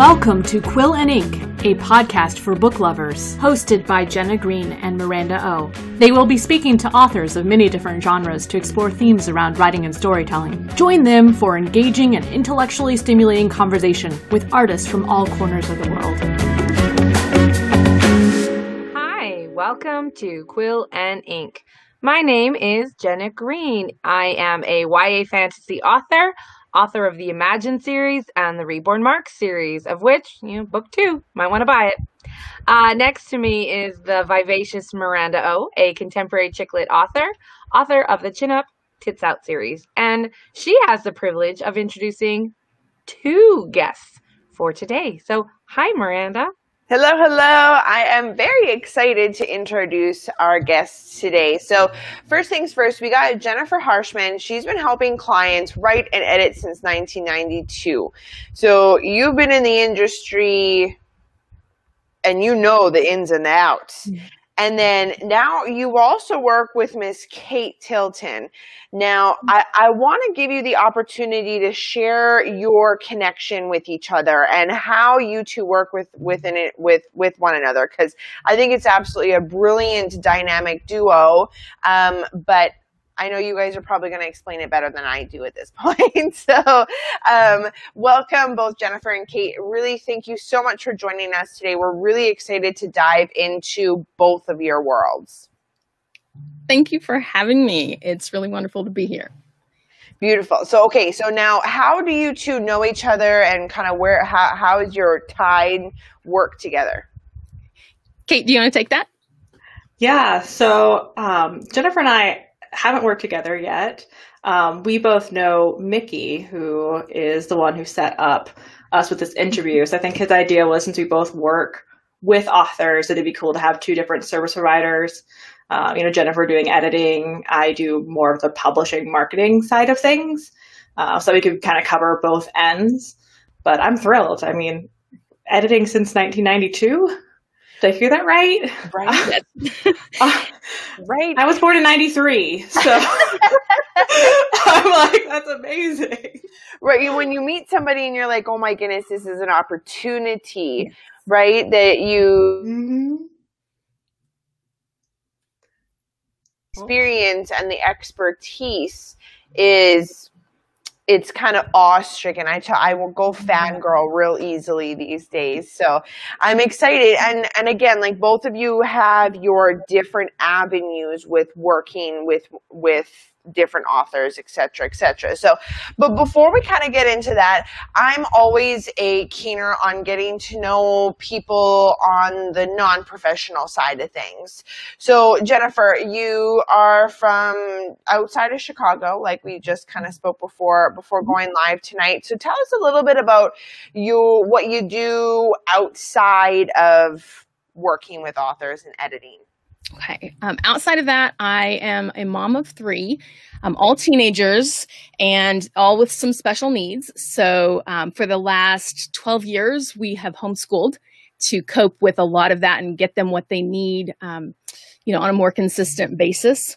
Welcome to Quill and Ink, a podcast for book lovers, hosted by Jenna Greene and Miranda O. They will be speaking to authors of many different genres to explore themes around writing and storytelling. Join them for engaging and intellectually stimulating conversation with artists from all corners of the world. Hi, welcome to Quill and Ink. My name is Jenna Greene. I am a YA fantasy author author of the Imagine series and the Reborn Mark series, of which, you know, book two, might want to buy it. Uh, next to me is the vivacious Miranda O, a contemporary chick lit author, author of the Chin Up, Tits Out series. And she has the privilege of introducing two guests for today. So, hi, Miranda. Hello, hello. I am very excited to introduce our guests today. So, first things first, we got Jennifer Harshman. She's been helping clients write and edit since 1992. So, you've been in the industry and you know the ins and outs. Mm-hmm. And then now you also work with Miss Kate Tilton. Now. I, I want to give you the opportunity to share your connection with each other and how you two work with within it with with one another because I think it's absolutely a brilliant dynamic duo. Um, but I know you guys are probably going to explain it better than I do at this point. so, um, welcome both Jennifer and Kate. Really, thank you so much for joining us today. We're really excited to dive into both of your worlds. Thank you for having me. It's really wonderful to be here. Beautiful. So, okay, so now how do you two know each other and kind of where, how, how is your tide work together? Kate, do you want to take that? Yeah, so um, Jennifer and I haven't worked together yet. Um, we both know Mickey, who is the one who set up us with this interview. So I think his idea was since we both work with authors, it'd be cool to have two different service providers. Um, you know, Jennifer doing editing, I do more of the publishing marketing side of things. Uh, so we could kind of cover both ends. But I'm thrilled. I mean, editing since 1992 did I hear that right? Right. uh, right. I was born in 93. So I'm like, that's amazing. Right. When you meet somebody and you're like, oh my goodness, this is an opportunity, right? That you mm-hmm. experience and the expertise is it's kind of awe-stricken. I, t- I will go mm-hmm. fangirl real easily these days. So I'm excited. And, and again, like both of you have your different avenues with working with, with different authors, etc., cetera, et cetera. So, but before we kind of get into that, I'm always a keener on getting to know people on the non-professional side of things. So, Jennifer, you are from outside of Chicago, like we just kind of spoke before, before mm-hmm. going live tonight. So tell us a little bit about you, what you do outside of working with authors and editing. Okay. Um, outside of that, I am a mom of three, um, all teenagers, and all with some special needs. So, um, for the last 12 years, we have homeschooled to cope with a lot of that and get them what they need, um, you know, on a more consistent basis.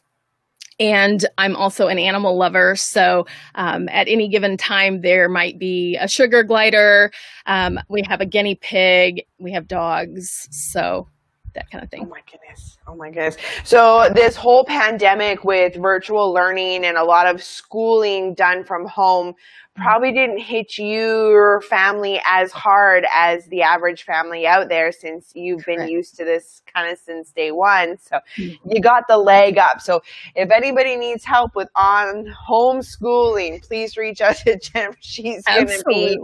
And I'm also an animal lover. So um, at any given time, there might be a sugar glider. Um, we have a guinea pig. We have dogs. So that kind of thing. Oh my goodness. Oh my goodness. So this whole pandemic with virtual learning and a lot of schooling done from home probably didn't hit your family as hard as the average family out there since you've been used to this kind of since day one. So mm-hmm. you got the leg up. So if anybody needs help with on homeschooling, please reach out to Jen. She's going to be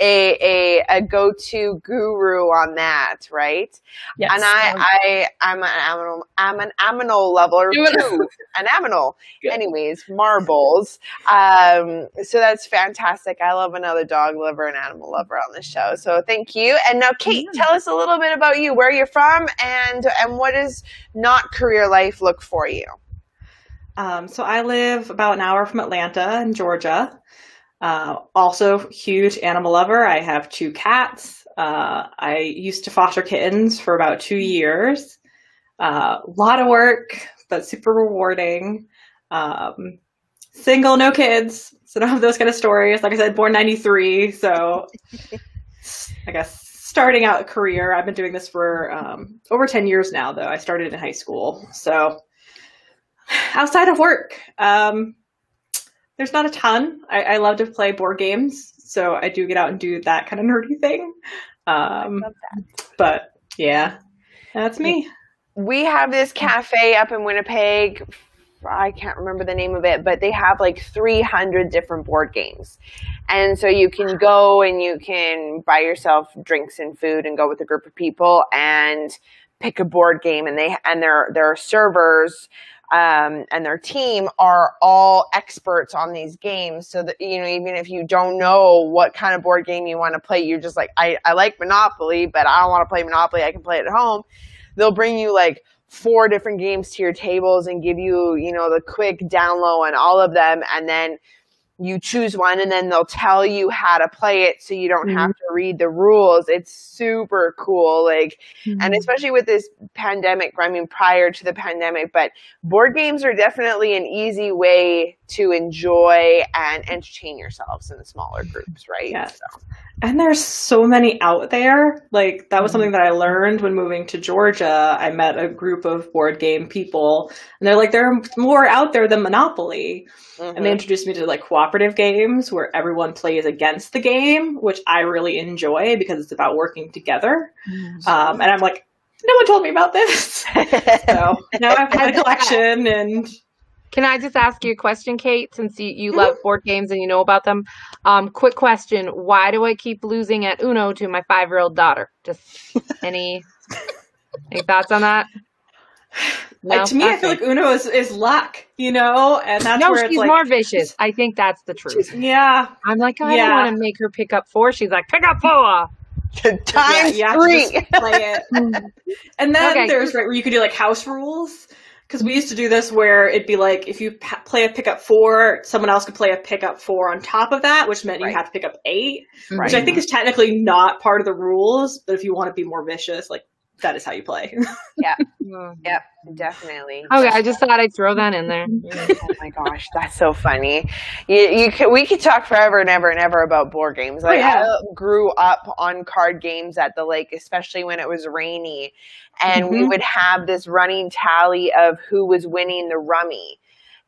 a a, a go to guru on that, right? Yes. And I I I'm an aminal I'm an aminal lover too. an aminal. Anyways, marbles. Um, so that's fantastic. I love another dog lover and animal lover on the show. So thank you. And now, Kate, yeah. tell us a little bit about you, where you're from, and and what does not career life look for you? Um, so I live about an hour from Atlanta in Georgia. Uh, also, huge animal lover. I have two cats. Uh, I used to foster kittens for about two years. A uh, lot of work, but super rewarding. Um, single, no kids. So don't have those kind of stories. Like I said, born 93. So I guess, starting out a career. I've been doing this for um, over 10 years now, though. I started in high school. So outside of work, um, there's not a ton. I, I, love to play board games. So I do get out and do that kind of nerdy thing. Um, but yeah, that's me. We have this cafe up in Winnipeg I can't remember the name of it, but they have like 300 different board games. And so you can go and you can buy yourself drinks and food and go with a group of people and pick a board game and they and their their servers um, and their team are all experts on these games. So that, you know, even if you don't know what kind of board game you want to play, you're just like, I, I like Monopoly, but I don't want to play Monopoly. I can play it at home. They'll bring you like four different games to your tables and give you, you know, the quick down low on all of them. And then you choose one and then they'll tell you how to play it so you don't mm-hmm. have to read the rules. It's super cool. Like, mm-hmm. and especially with this pandemic, I mean, prior to the pandemic, but board games are definitely an easy way to enjoy and entertain yourselves in smaller groups, right? Yeah. So. And there's so many out there. Like that was something that I learned when moving to Georgia. I met a group of board game people and they're like, there are more out there than Monopoly. Mm-hmm. And they mm-hmm. introduced me to like cooperative games where everyone plays against the game, which I really enjoy because it's about working together. Mm-hmm. Um, and I'm like, no one told me about this. so now I've had a collection and can I just ask you a question, Kate, since you, you love mm-hmm. board games and you know about them? Um, quick question. Why do I keep losing at Uno to my five year old daughter? Just any any thoughts on that? No? to me, okay. I feel like Uno is, is luck, you know, and that's no, where she's like, more vicious. I think that's the truth. Yeah, I'm like, oh, I yeah. don't want to make her pick up four. She's like, pick up four. Times yeah, three. play it. and then okay. there's right where you could do like house rules because we used to do this where it'd be like if you p- play a pickup four, someone else could play a pickup four on top of that, which meant right. you have to pick up eight, right. which I think is technically not part of the rules. But if you want to be more vicious, like that is how you play. yeah. Yep. Definitely. Okay, I just thought I'd throw that in there. oh my gosh, that's so funny. You, you could, we could talk forever and ever and ever about board games. Like oh, yeah. I grew up on card games at the lake, especially when it was rainy, and mm-hmm. we would have this running tally of who was winning the rummy,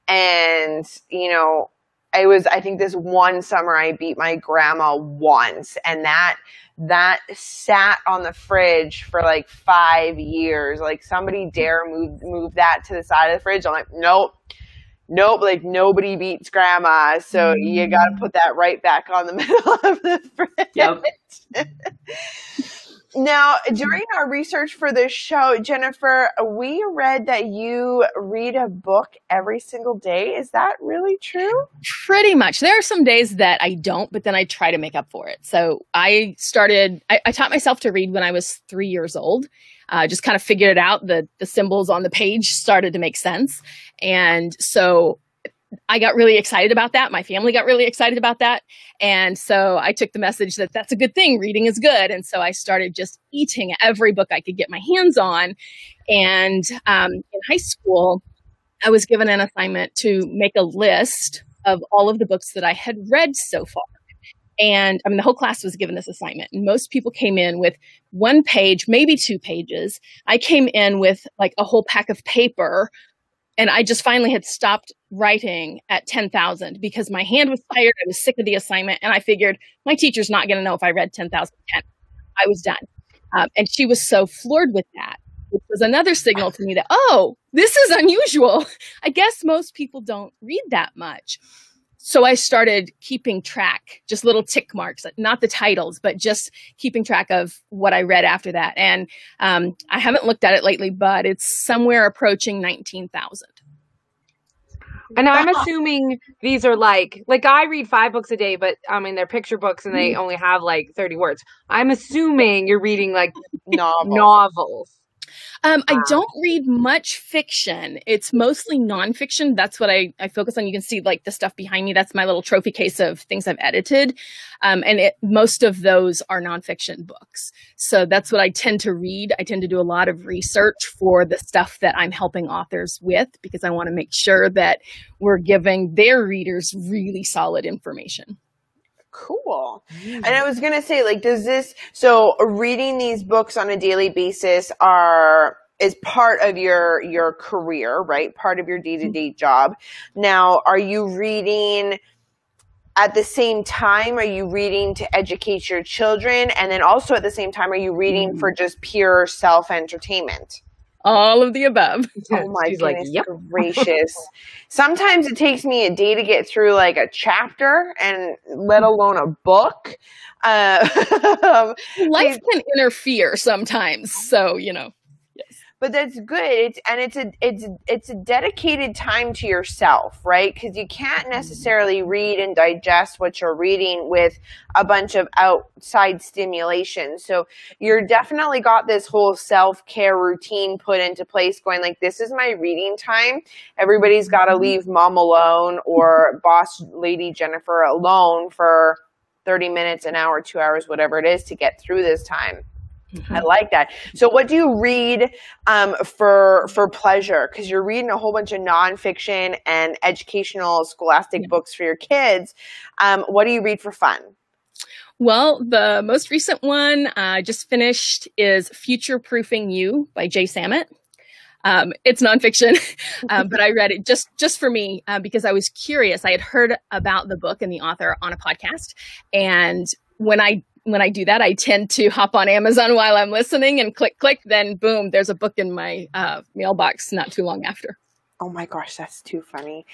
and you know it was i think this one summer i beat my grandma once and that that sat on the fridge for like five years. Like somebody dare move move that to the side of the fridge. I'm like, nope. Nope, like nobody beats grandma, so you got to mm. put that right back on the middle of the fridge. Yep. Now, during our research for this show, Jennifer, we read that you read a book every single day. Is that really true? Pretty much. There are some days that I don't, but then I try to make up for it. So I started, I, I taught myself to read when I was three years old. Uh, just kind of figured it out. The, the symbols on the page started to make sense. And so I got really excited about that. My family got really excited about that. And so I took the message that that's a good thing. Reading is good. And so I started just eating every book I could get my hands on. And um, in high school, I was given an assignment to make a list of all of the books that I had read so far. And I mean, the whole class was given this assignment, and most people came in with one page, maybe two pages. I came in with like a whole pack of paper and I just finally had stopped writing at 10,000 because my hand was tired. I was sick of the assignment. And I figured my teacher's not going to know if I read 10,000 I was done. Um, and she was so floored with that, which was another signal to me that, oh, this is unusual. I guess most people don't read that much so I started keeping track, just little tick marks, not the titles, but just keeping track of what I read after that. And um, I haven't looked at it lately, but it's somewhere approaching 19,000. And I'm assuming these are like, like I read five books a day, but I mean, they're picture books and they mm. only have like 30 words. I'm assuming you're reading like novels. novels. Um, I don't read much fiction. It's mostly nonfiction. That's what I, I focus on. You can see like the stuff behind me. That's my little trophy case of things I've edited. Um, and it, most of those are nonfiction books. So that's what I tend to read. I tend to do a lot of research for the stuff that I'm helping authors with because I want to make sure that we're giving their readers really solid information. Cool. And I was going to say, like, does this, so reading these books on a daily basis are, is part of your, your career, right? Part of your day to day job. Now, are you reading at the same time? Are you reading to educate your children? And then also at the same time, are you reading Mm-hmm. for just pure self entertainment? All of the above. Oh my She's like, goodness yep. gracious. Sometimes it takes me a day to get through like a chapter and let alone a book. Uh, Life can interfere sometimes. So, you know. But that's good. It's and it's a it's it's a dedicated time to yourself, right? Because you can't mm-hmm. necessarily read and digest what you're reading with a bunch of outside stimulation. So you're definitely got this whole self care routine put into place, going like, this is my reading time. Everybody's got to mm-hmm. leave mom alone or boss lady Jennifer alone for 30 minutes, an hour, two hours, whatever it is to get through this time. I like that. So, what do you read um, for for pleasure? Because you're reading a whole bunch of nonfiction and educational, scholastic books for your kids. Um, what do you read for fun? Well, the most recent one I just finished is Future Proofing You by Jay Samit. Um, it's nonfiction, um, but I read it just just for me uh, because I was curious. I had heard about the book and the author on a podcast, and when I when I do that, I tend to hop on Amazon while I'm listening and click click. Then boom, there's a book in my uh, mailbox not too long after. Oh my gosh, that's too funny.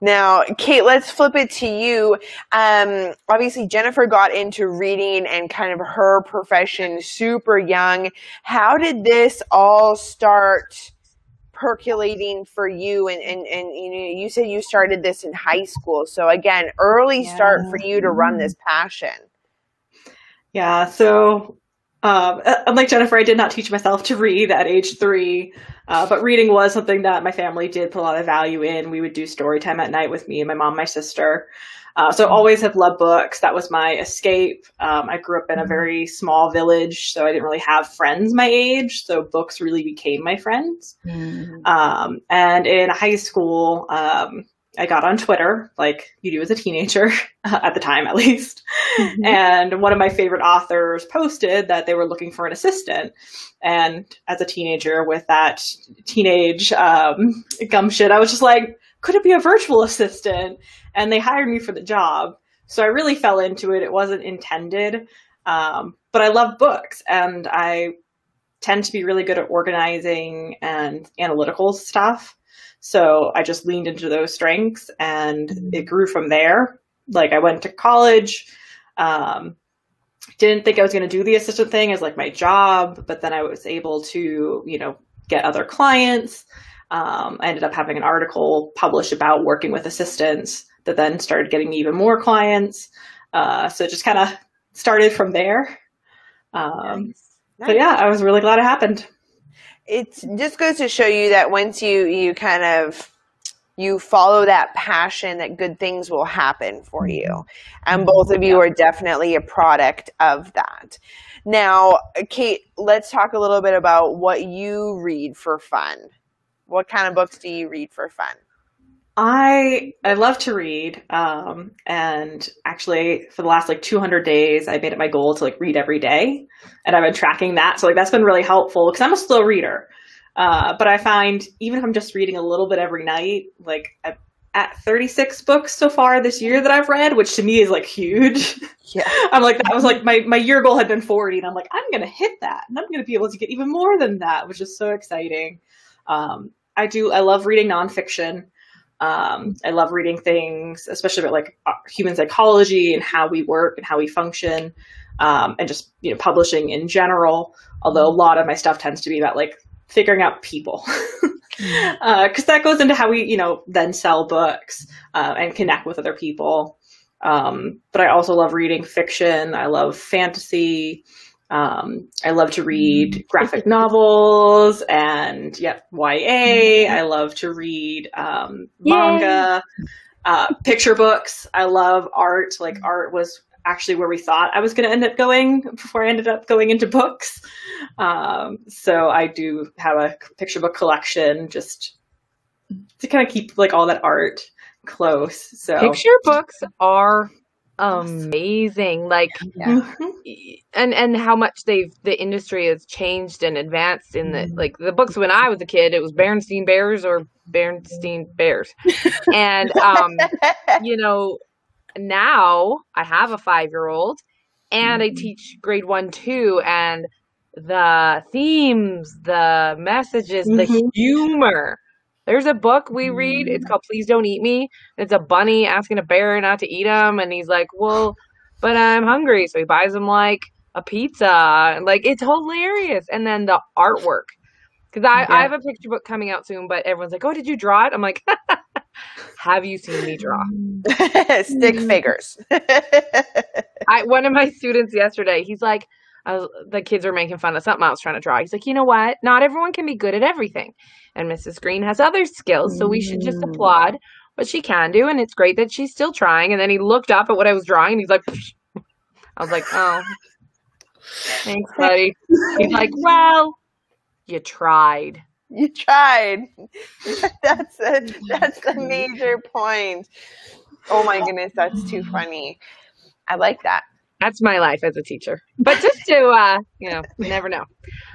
Now, Kate, let's flip it to you. Um, obviously, Jennifer got into reading and kind of her profession super young. How did this all start percolating for you? And, and, and you know, you said you started this in high school. So again, early start for you to run this passion. Yeah, so um, uh, unlike Jennifer, I did not teach myself to read at age three, uh, but reading was something that my family did put a lot of value in. We would do story time at night with me and my mom, my sister. Uh, so always have loved books. That was my escape. Um, I grew up in a very small village, so I didn't really have friends my age. So books really became my friends. Um, and in high school, um, I got on Twitter, like you do as a teenager, at the time at least. And one of my favorite authors posted that they were looking for an assistant. And as a teenager with that teenage um, gumption, I was just like, could it be a virtual assistant? And they hired me for the job. So I really fell into it. It wasn't intended. Um, but I love books and I tend to be really good at organizing and analytical stuff. So I just leaned into those strengths and it grew from there. Like I went to college, um, didn't think I was going to do the assistant thing as like my job, but then I was able to, you know, get other clients. Um, I ended up having an article published about working with assistants that then started getting me even more clients. Uh, so it just kind of started from there. Um, But yeah, I was really glad it happened. It just goes to show you that once you you kind of you follow that passion that good things will happen for mm-hmm. you. And both of you are definitely a product of that. Now kate let's talk a little bit about what you read for fun. What kind of books do you read for fun I I love to read, um, and actually for the last like 200 days, I made it my goal to like read every day, and I've been tracking that. So like that's been really helpful because I'm a slow reader. Uh, but I find even if I'm just reading a little bit every night, like I'm at 36 books so far this year that I've read, which to me is like huge. yeah I'm like that was like my my year goal had been 40, and I'm like I'm gonna hit that, and I'm gonna be able to get even more than that, which is so exciting. Um, I do I love reading nonfiction. Um, I love reading things, especially about like uh, human psychology and how we work and how we function, um, and just you know publishing in general. Although a lot of my stuff tends to be about like figuring out people, because that goes into how we you know then sell books uh, and connect with other people. Um, but I also love reading fiction. I love fantasy. Um, I love to read graphic novels and yeah, YA. I love to read um, manga, uh, picture books. I love art. Like art was actually where we thought I was going to end up going before I ended up going into books. Um, so I do have a picture book collection just to kind of keep like all that art close. So Picture books are amazing. Like Yeah. Mhm. and and how much they've the industry has changed and advanced in the like the books when I was a kid, it was Berenstein Bears or Berenstein Bears. And um you know, now I have a five year old and I teach grade one, two, and the themes, the messages, the Mhm. humor. There's a book we read. It's mm. called Please Don't Eat Me. It's a bunny asking a bear not to eat him. And he's like, Well, but I'm hungry. So he buys him like a pizza. And like, it's hilarious. And then the artwork. Because I, I have a picture book coming out soon, but everyone's like, Oh, did you draw it? I'm like, Have you seen me draw? Mm. Stick mm. figures. I one of my students yesterday, he's like, I was, the kids were making fun of something I was trying to draw. He's like, you know what? Not everyone can be good at everything, and Mrs. Greene has other skills, so we should just Mm. applaud what she can do, and it's great that she's still trying. And then he looked up at what I was drawing, and he's like, I was like, oh, thanks, buddy. He's like, well, you tried. you tried. that's a, that's the major point. Oh my goodness, that's too funny. I like that. That's my life as a teacher. But just to uh, you know, you never know.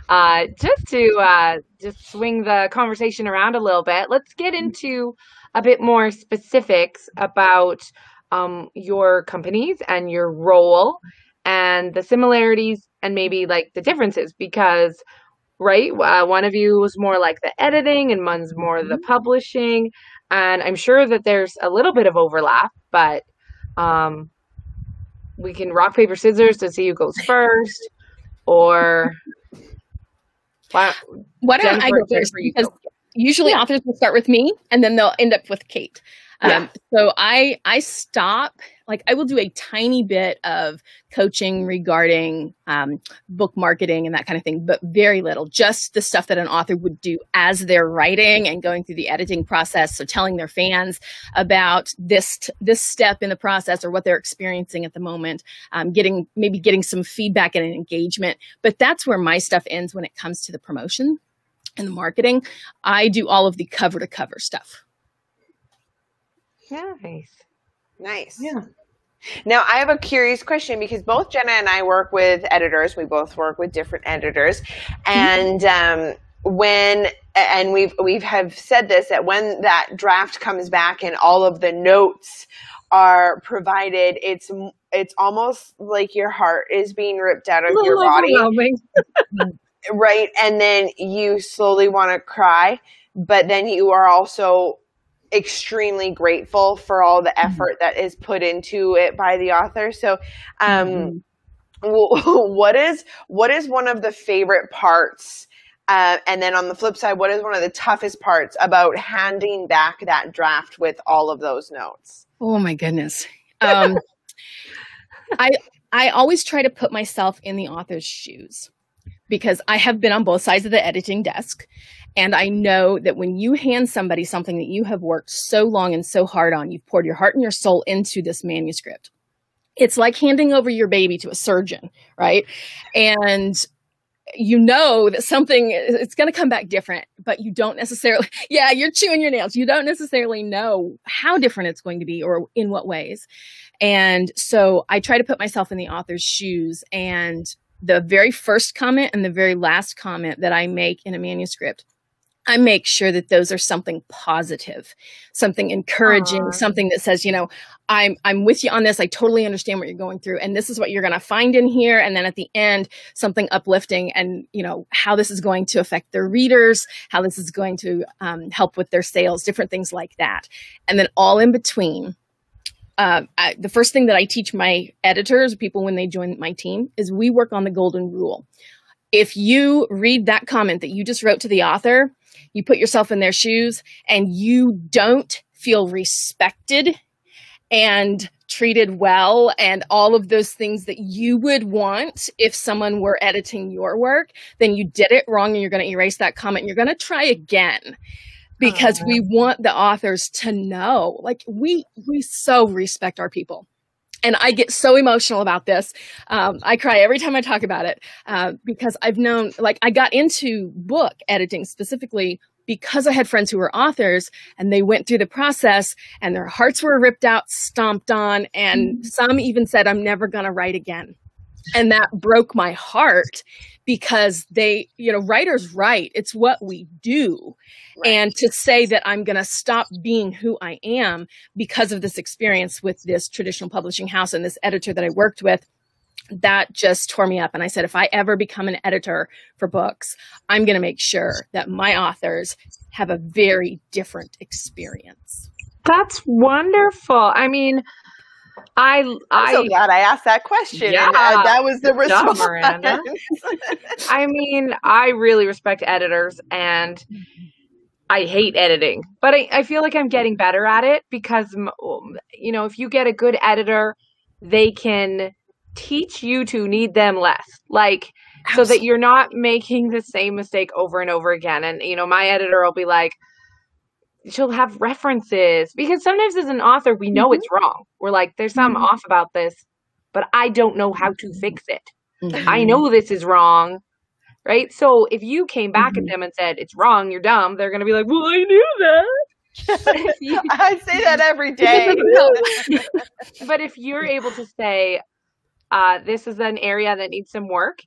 Uh, just to uh, just swing the conversation around a little bit, let's get into a bit more specifics about um, your companies and your role and the similarities and maybe like the differences because right uh, one of you was more like the editing and one's more the publishing and i'm sure that there's a little bit of overlap but um, we can rock paper scissors to see who goes first or why, Why don't I go first? Because go. usually Yeah. authors will start with me and then they'll end up with Kate. Yeah. Um, so I I stop like I will do a tiny bit of coaching regarding um, book marketing and that kind of thing, but very little. Just the stuff that an author would do as they're writing and going through the editing process. So telling their fans about this t- this step in the process or what they're experiencing at the moment, um, getting maybe getting some feedback and engagement. But that's where my stuff ends when it comes to the promotion and the marketing. I do all of the cover to cover stuff. nice Nice. Yeah. Now, I have a curious question because both Jenna and I work with editors. We both work with different editors, and um, when and we've we've have said this that when that draft comes back and all of the notes are provided, it's it's almost like your heart is being ripped out of your body, right? And then you slowly want to cry, but then you are also extremely grateful for all the effort that is put into it by the author. So, um, w- what is what is one of the favorite parts? Uh, and then on the flip side, what is one of the toughest parts about handing back that draft with all of those notes? Oh my goodness. Um, I I always try to put myself in the author's shoes because I have been on both sides of the editing desk. And I know that when you hand somebody something that you have worked so long and so hard on, you've poured your heart and your soul into this manuscript. It's like handing over your baby to a surgeon, right? And you know that something it's going to come back different but you don't necessarily yeah you're chewing your nails you don't necessarily know how different it's going to be or in what ways and so i try to put myself in the author's shoes and the very first comment and the very last comment that i make in a manuscript I make sure that those are something positive, something encouraging, Aw. something that says, you know, I'm I'm with you on this. I totally understand what you're going through and this is what you're going to find in here and then at the end something uplifting and, you know, how this is going to affect their readers, how this is going to um, help with their sales, different things like that. And then all in between uh, I, the first thing that I teach my editors, people when they join my team, is we work on the golden rule. If you read that comment that you just wrote to the author, you put yourself in their shoes and you don't feel respected and treated well and all of those things that you would want if someone were editing your work, then you did it wrong and you're going to erase that comment. And you're going to try again because we want the authors to know. Like we we so respect our people and i get so emotional about this um, i cry every time i talk about it uh, because i've known like i got into book editing specifically because I had friends who were authors and they went through the process and their hearts were ripped out, stomped on, and mm-hmm. some even said, I'm never going to write again. And that broke my heart because they, you know, writers write. It's what we do. Right. And to say that I'm going to stop being who I am because of this experience with this traditional publishing house and this editor that I worked with, that just tore me up. And I said, if I ever become an editor for books, I'm going to make sure that my authors have a very different experience. That's wonderful. I mean, I I'm so glad I asked that question. Yeah, uh, that was the response. I mean, I really respect editors, and I hate editing, but I, I feel like I'm getting better at it because you know if you get a good editor, they can teach you to need them less. Like Absolutely. so that you're not making the same mistake over and over again. And you know, my editor will be like, she'll have references because sometimes as an author we know mm-hmm. it's wrong. We're like, there's something mm-hmm. off about this, but I don't know how to fix it. Mm-hmm. I know this is wrong. Right. So if you came back at mm-hmm. them and said, it's wrong, you're dumb, they're going to be like, well, I knew that. you, I say that every day. but if you're able to say, uh, this is an area that needs some work,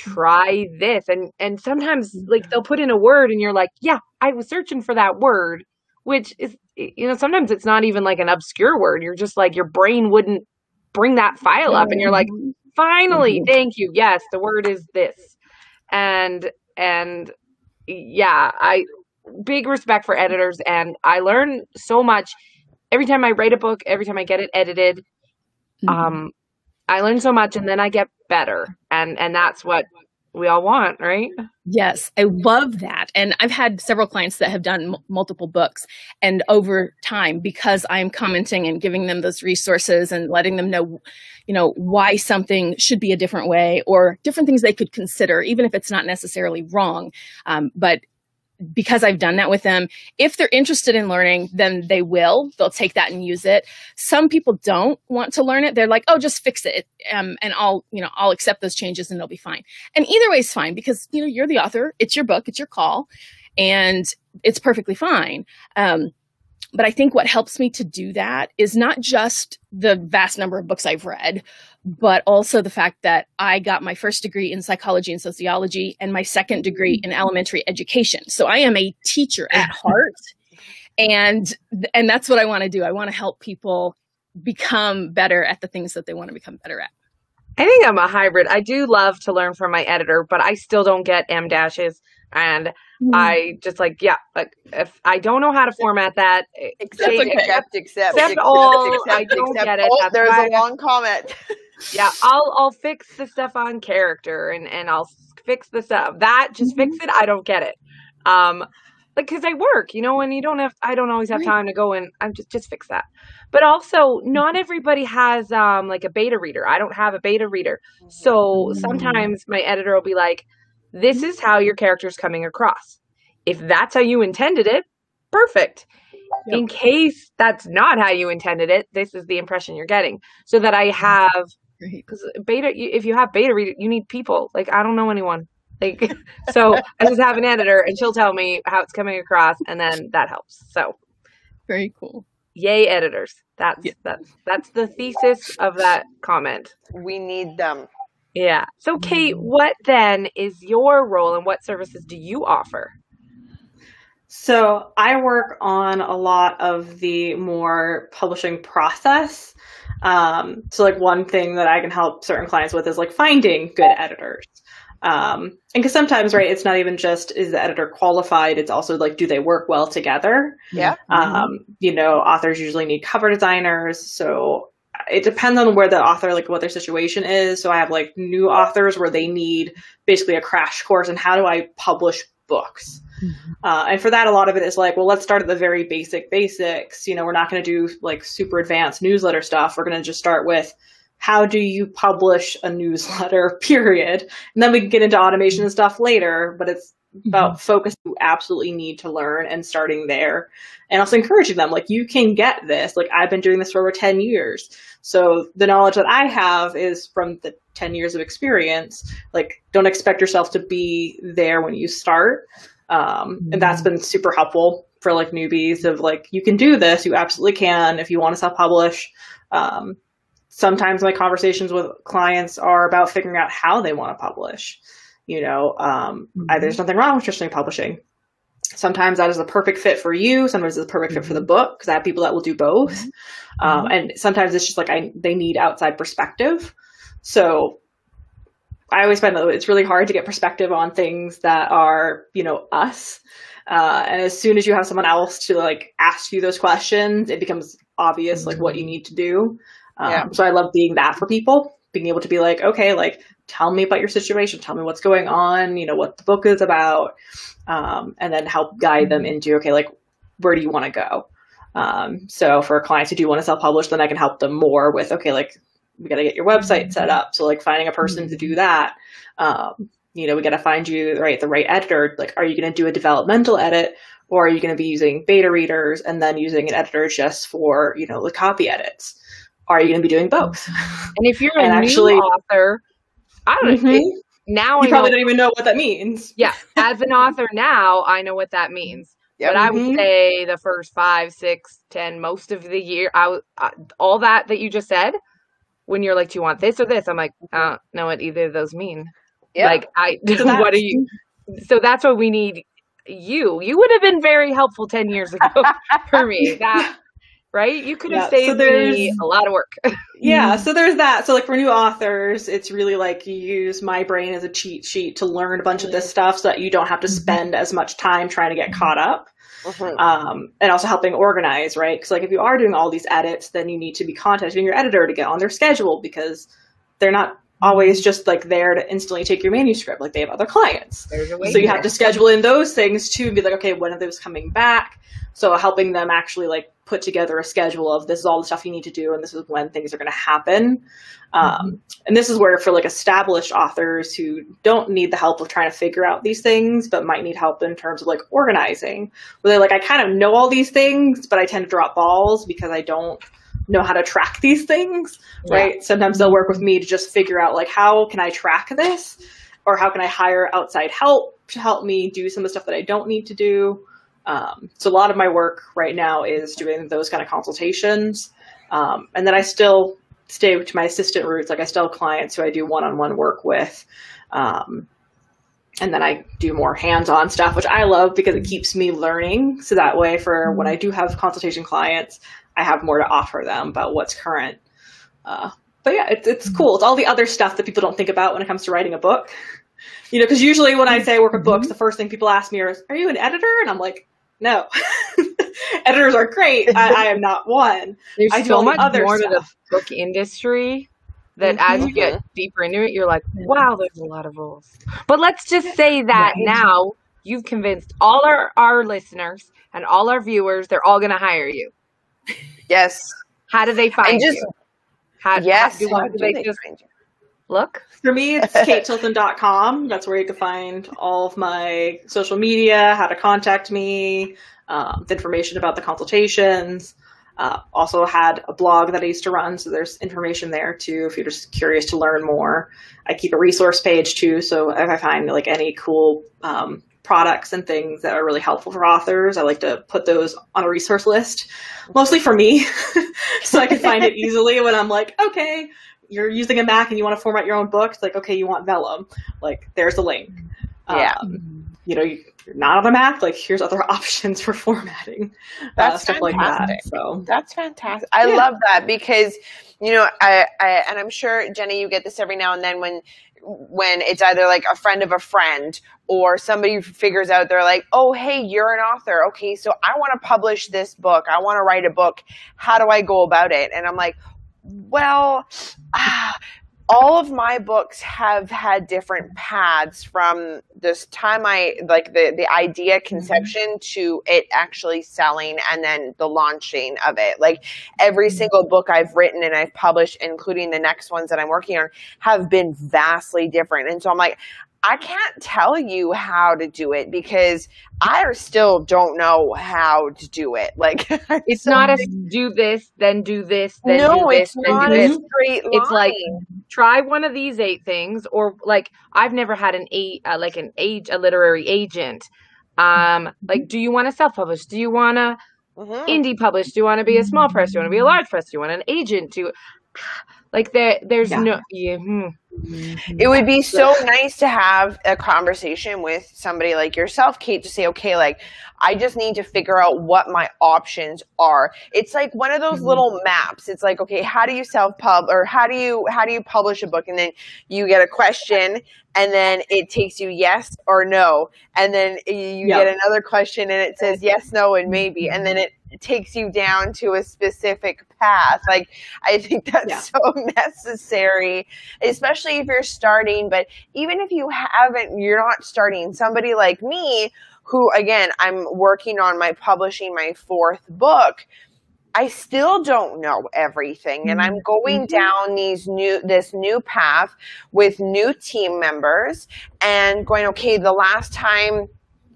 try this and and sometimes like they'll put in a word and you're like yeah i was searching for that word which is you know sometimes it's not even like an obscure word you're just like your brain wouldn't bring that file up and you're like mm-hmm. finally mm-hmm. thank you yes the word is this and and yeah i big respect for editors and i learn so much every time i write a book every time i get it edited mm-hmm. um I learn so much and then I get better. And and that's what we all want, right? Yes, I love that. And I've had several clients that have done m- multiple books. And over time, because I'm commenting and giving them those resources and letting them know, you know, why something should be a different way or different things they could consider, even if it's not necessarily wrong. Um, but because I've done that with them, if they're interested in learning, then they will. They'll take that and use it. Some people don't want to learn it. They're like, "Oh, just fix it," um, and I'll, you know, I'll accept those changes and they'll be fine. And either way is fine because you know you're the author. It's your book. It's your call, and it's perfectly fine. Um, but I think what helps me to do that is not just the vast number of books I've read, but also the fact that I got my first degree in psychology and sociology and my second degree in elementary education. So I am a teacher at heart. And and that's what I want to do. I want to help people become better at the things that they want to become better at. I think I'm a hybrid. I do love to learn from my editor, but I still don't get em dashes and Mm-hmm. I just like yeah, like if I don't know how to format that, except okay. except except except all except, I don't except, get it. Oh, there's a long comment. yeah, I'll I'll fix the stuff on character and and I'll fix the stuff that just mm-hmm. fix it. I don't get it. Um, like because I work, you know, and you don't have I don't always have time to go and I'm just just fix that. But also, not everybody has um like a beta reader. I don't have a beta reader, so mm-hmm. sometimes my editor will be like this is how your character is coming across. If that's how you intended it, perfect. Yep. In case that's not how you intended it, this is the impression you're getting. So that I have because beta, if you have beta reader, you need people. Like I don't know anyone. Like so, I just have an editor, and she'll tell me how it's coming across, and then that helps. So very cool. Yay, editors! That's yeah. that's that's the thesis of that comment. We need them. Yeah. So, Kate, mm. what then is your role and what services do you offer? So, I work on a lot of the more publishing process. Um, so, like, one thing that I can help certain clients with is like finding good editors. Um, and because sometimes, right, it's not even just is the editor qualified, it's also like, do they work well together? Yeah. Um, you know, authors usually need cover designers. So it depends on where the author like what their situation is. So i have like new authors where they need basically a crash course on how do i publish books. Mm-hmm. uh, and for that a lot of it is like well let's start at the very basic basics. You know we're not going to do like super advanced newsletter stuff. We're going to just start with how do you publish a newsletter period? And then we can get into automation and stuff later but it's about mm-hmm. focus you absolutely need to learn and starting there and also encouraging them like you can get this like i've been doing this for over 10 years so the knowledge that i have is from the 10 years of experience like don't expect yourself to be there when you start Um, and that's been super helpful for like newbies of like, you can do this. You absolutely can if you want to self publish. Um, sometimes my conversations with clients are about figuring out how they want to publish. You know, um, mm-hmm. there's nothing wrong with traditionally publishing. Sometimes that is a perfect fit for you. Sometimes it's a perfect mm-hmm. fit for the mm-hmm. book because I have people that will do both. Mm-hmm. Um, and sometimes it's just like I they need outside perspective. So I always find that it's really hard to get perspective on things that are, you know, us. Uh, and as soon as you have someone else to like ask you those questions, it becomes obvious like what you need to do. Um, yeah. So I love being that for people, being able to be like, okay, like tell me about your situation, tell me what's going on, you know, what the book is about, um, and then help guide them into okay, like where do you want to go? Um, so for clients who do want to self-publish, then I can help them more with okay, like we got to get your website set up. So like finding a person to do that. Um, you know, we got to find you right the right editor. Like, are you going to do a developmental edit, or are you going to be using beta readers and then using an editor just for you know the copy edits? Are you going to be doing both? And if you're a new author, I don't mm-hmm. know. Now you I probably know, don't even know what that means. Yeah, as an author now, I know what that means. But I would mm-hmm. say the first five, six, ten, most of the year, I, I all that that you just said, when you're like, do you want this or this? I'm like, I don't know what either of those mean. Yeah. Like, I, so what are you? So that's what we need you. You would have been very helpful 10 years ago for me. That, right? You could have yeah, saved so me a lot of work. yeah. So there's that. So like for new authors, it's really like you use my brain as a cheat sheet to learn a bunch of this stuff so that you don't have to mm-hmm. spend as much time trying to get caught up. Mm-hmm. Um, and also helping organize, right? Because like if you are doing all these edits, then you need to be contacting your editor to get on their schedule because they're not always just like there to instantly take your manuscript. Like they have other clients, so you have to schedule in those things too, and be like, okay, when are those coming back? So helping them actually like put together a schedule of this is all the stuff you need to do, and this is when things are going to happen. Um, mm-hmm. and this is where for like established authors who don't need the help of trying to figure out these things, but might need help in terms of like organizing, where they're like, I kind of know all these things, but I tend to drop balls because I don't know how to track these things, yeah. right? Sometimes they'll work with me to just figure out like how can I track this, or how can I hire outside help to help me do some of the stuff that I don't need to do. Um, so a lot of my work right now is doing those kind of consultations, um, and then I still stay to my assistant roots. Like I still have clients who I do one-on-one work with. Um, and then I do more hands-on stuff, which I love because it keeps me learning. So that way, for when I do have consultation clients, I have more to offer them about what's current. Uh, but yeah, it's it's cool. It's all the other stuff that people don't think about when it comes to writing a book. You know, because usually when I say I work with books, the first thing people ask me is, "Are you an editor?" And I'm like, "No." Editors are great. I, I, am not one. There's I so much other more stuff. to the book industry that mm-hmm. as you get mm-hmm. deeper into it, you're like, wow, there's a lot of rules. But let's just say that right. now you've convinced all our, our listeners and all our viewers, they're all going to hire you. Yes. How do they find just, you? How, yes. How, do, how do they, they just look? For me, it's katetilton.com. That's where you can find all of my social media, how to contact me, um, the information about the consultations. Uh, also had a blog that I used to run, so there's information there too if you're just curious to learn more. I keep a resource page too, so if I find like any cool um, products and things that are really helpful for authors, I like to put those on a resource list, mostly for me, so I can find it easily when I'm like, okay, you're using a Mac and you want to format your own book. It's like, okay, you want Vellum, like there's a link. Yeah. Um, you know, you, are not on a Mac, like here's other options for formatting. Uh, That's uh, stuff fantastic. like that. So that's fantastic. I yeah. love that because you know, I, I and I'm sure Jenny, you get this every now and then when when it's either like a friend of a friend or somebody figures out they're like, oh, hey, you're an author. Okay, so I want to publish this book. I want to write a book. How do I go about it? And I'm like, well, ah, all of my books have had different paths from this time I like the the idea mm-hmm. conception to it actually selling and then the launching of it. Like every mm-hmm. single book I've written and I've published, including the next ones that I'm working on, have been vastly different. And so I'm like, I can't tell you how to do it because I still don't know how to do it. Like it's so not a do this, then do this, then no, do this, then do this. Straight line. It's like try one of these eight things, or like I've never had an eight uh, like an age a literary agent. Um, like, do you want to self publish? Do you want to Mhm. indie publish? Do you want to be a small press? Do you want to be a large press? Do you want an agent? Do you, like there? There's Yeah. no. Yeah, hmm. It would be so nice to have a conversation with somebody like yourself, Kate, to say, okay, like, I just need to figure out what my options are. It's like one of those Mhm. little maps. It's like, okay, how do you self pub or how do you how do you publish a book? And then you get a question and then it takes you yes or no. And then you Yep. get another question and it says yes, no, and maybe. And then it takes you down to a specific path. Like I think that's Yeah. so necessary, especially if you're starting. But even if you haven't, you're not starting. Somebody like me, who again, I'm working on my publishing my fourth book. I still don't know everything and I'm going Mhm. down these new this new path with new team members and going okay the last time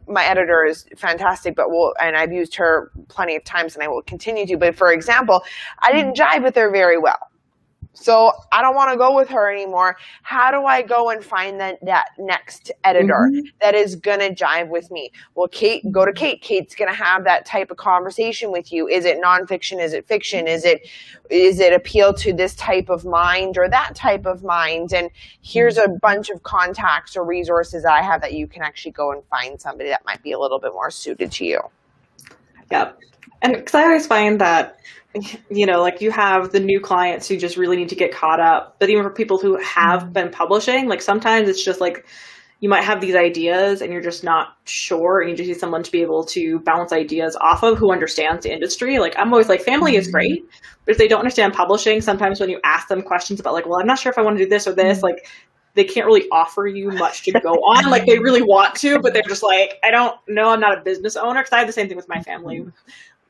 my editor is fantastic but will and I've used her plenty of times and I will continue to but for example I didn't jive with her very well so I don't want to go with her anymore. How do I go and find that, that next editor mm-hmm. that is going to jive with me? Well, Kate, go to Kate. Kate's going to have that type of conversation with you. Is it nonfiction? Is it fiction? Is it, is it appeal to this type of mind or that type of mind? And here's a bunch of contacts or resources that I have that you can actually go and find somebody that might be a little bit more suited to you. Yep. And because I always find that, you know, like you have the new clients who just really need to get caught up. But even for people who have mm-hmm. been publishing, like sometimes it's just like you might have these ideas and you're just not sure and you just need someone to be able to bounce ideas off of who understands the industry. Like I'm always like, family is mm-hmm. great. But if they don't understand publishing, sometimes when you ask them questions about like, well, I'm not sure if I want to do this or this, mm-hmm. like they can't really offer you much to go on. Like they really want to, but they're just like, I don't know. I'm not a business owner because I have the same thing with my family.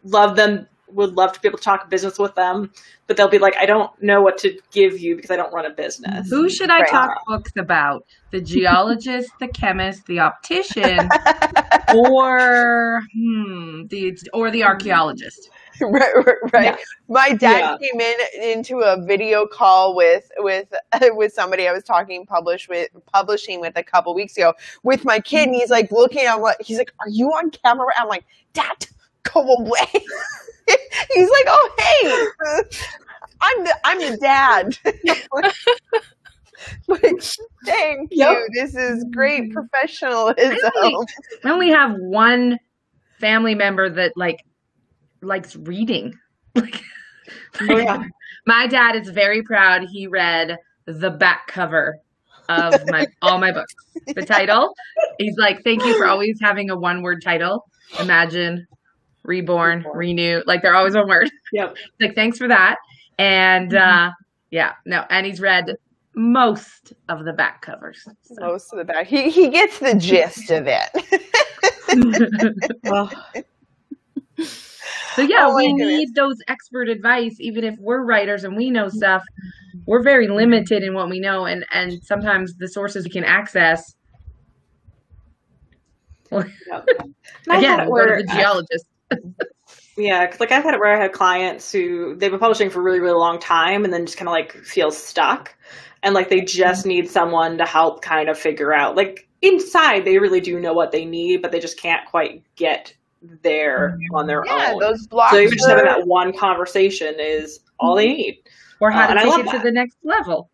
Love them, would love to be able to talk business with them, but they'll be like, I don't know what to give you because I don't run a business. Who should I Right. talk books about? The geologist, the chemist, the optician, or hmm, the or the archaeologist. right, right, right. Yeah. My dad Yeah. came in into a video call with with with somebody I was talking publish with publishing with a couple weeks ago with my kid, and he's like looking at what he's like, "Are you on camera?" I'm like, "Dad, go away." he's like, "Oh, hey, I'm the I'm the dad." like, thank Yep. you. This is great professionalism. Really? I only have one family member that like likes reading. Like, Oh, yeah. my dad is very proud. He read the back cover of my all my books. The title. He's like, "Thank you for always having a one word title. Imagine, reborn, Reborn. renew. Like they're always one word. Yep. like thanks for that." And uh yeah, no, and he's read most of the back covers. So. Most of the back. He he gets the gist of it. Oh, So yeah, Oh we need those expert advice, even if we're writers and we know stuff. We're very limited in what we know, and and sometimes the sources we can access. Yep. And I've had again, go to the geologist. Yeah, 'cause, like I've had it where I had clients who they've been publishing for a really, really long time and then just kind of like feel stuck. And like they just need someone to help kind of figure out. Like inside, they really do know what they need, but they just can't quite get there on their Yeah, own. those blocks. so even just having that one conversation is all they need. or how Uh, to take it to that. the next level.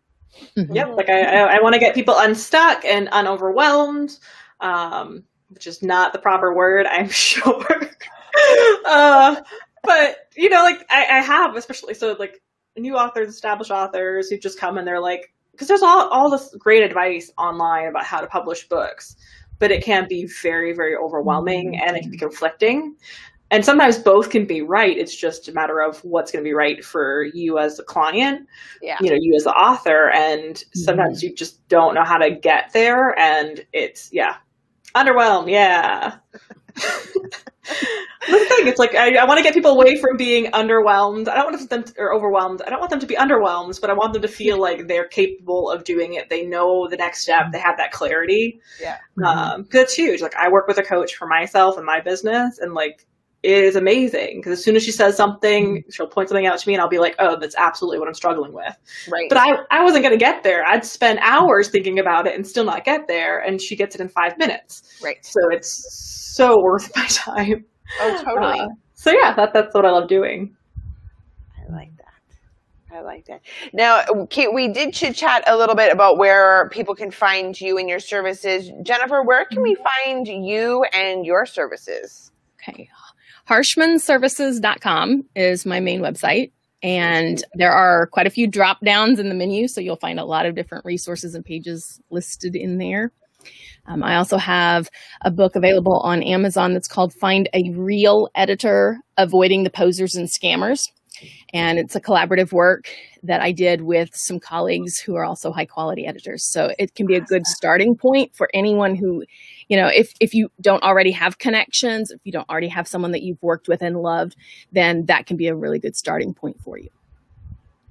Yep. Like I, I, I want to get people unstuck and unoverwhelmed, um, which is not the proper word, I'm sure. uh, but you know, like I, I have, especially so like new authors, established authors who just come and they're like, because there's all all this great advice online about how to publish books, but it can be very, very overwhelming and it can be conflicting. And sometimes both can be right. It's just a matter of what's going to be right for you as a client yeah. you know you as the author and sometimes you just don't know how to get there and it's yeah underwhelmed yeah the thing it's like i, I want to get people away from being underwhelmed. I don't want them to, or overwhelmed. I don't want them to be underwhelmed but i want them to feel like they're capable of doing it. They know the next step. They have that clarity. Yeah. um it's huge. Like i work with a coach for myself and my business and like is amazing because as soon as she says something, she'll point something out to me and I'll be like, oh, that's absolutely what I'm struggling with. Right. But I, I wasn't going to get there. I'd spend hours thinking about it and still not get there. And she gets it in five minutes. Right. So it's so worth my time. Oh, totally. Uh, so yeah, that, that's what I love doing. I like that. I like that. Now, Kate, we did chit chat a little bit about where people can find you and your services. Jennifer, where can we find you and your services? Okay. Harshmanservices.com is my main website. And there are quite a few drop downs in the menu. So you'll find a lot of different resources and pages listed in there. Um, I also have a book available on Amazon that's called Find a Real Editor Avoiding the Posers and Scammers. And it's a collaborative work that I did with some colleagues who are also high quality editors. So it can be a good starting point for anyone who, you know, if, if you don't already have connections, if you don't already have someone that you've worked with and loved, then that can be a really good starting point for you.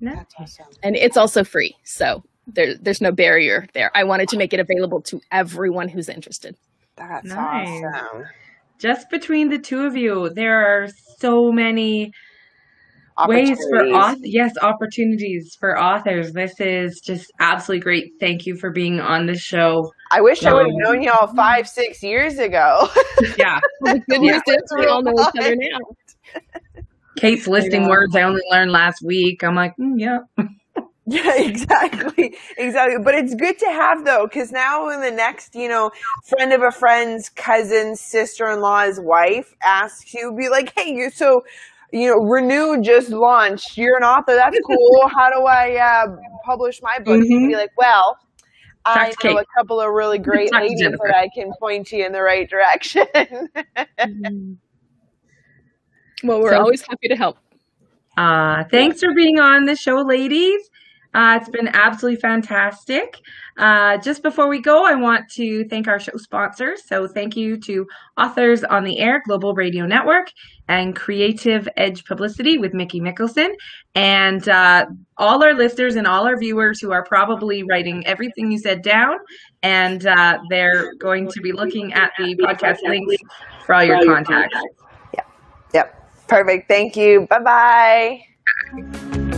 That's awesome. And it's also free. So there, there's no barrier there. I wanted to make it available to everyone who's interested. That's Nice. awesome. Just between the two of you, there are so many ways for Opportunities. authors. Yes, opportunities for authors. This is just absolutely great. Thank you for being on the show. I wish I would have Um, known y'all five, six years ago. Yeah, Well, the good news is we all know each other now. Kate's listing Yeah. words I only learned last week. I'm like, mm, yeah. Yeah, exactly. Exactly. But it's good to have though, because now when the next, you know, friend of a friend's cousin, sister in law's wife asks you, be like, hey, you so you know, Renew just launched. You're an author. That's cool. How do I uh, publish my book? You can be like, well, I Talk to know Kate. a couple of really great Talk to ladies that I can point you in the right direction. Well, we're So- always happy to help. Uh, thanks for being on the show, ladies. Uh, it's been absolutely fantastic. Uh, just before we go, I want to thank our show sponsors. So, thank you to Authors on the Air Global Radio Network and Creative Edge Publicity with Mickey Mickelson, and uh, all our listeners and all our viewers who are probably writing everything you said down, and uh, they're going to be looking at the podcast links for all your contacts. Yeah. Yep. Perfect. Thank you. Bye bye.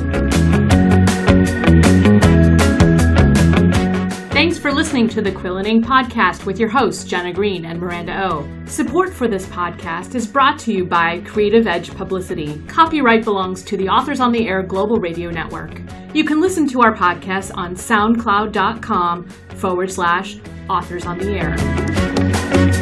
For listening to the Quill and Ink podcast with your hosts, Jenna Greene and Miranda O. Support for this podcast is brought to you by Creative Edge Publicity. Copyright belongs to the Authors on the Air Global Radio Network. You can listen to our podcast on soundcloud.com forward slash authors on the air.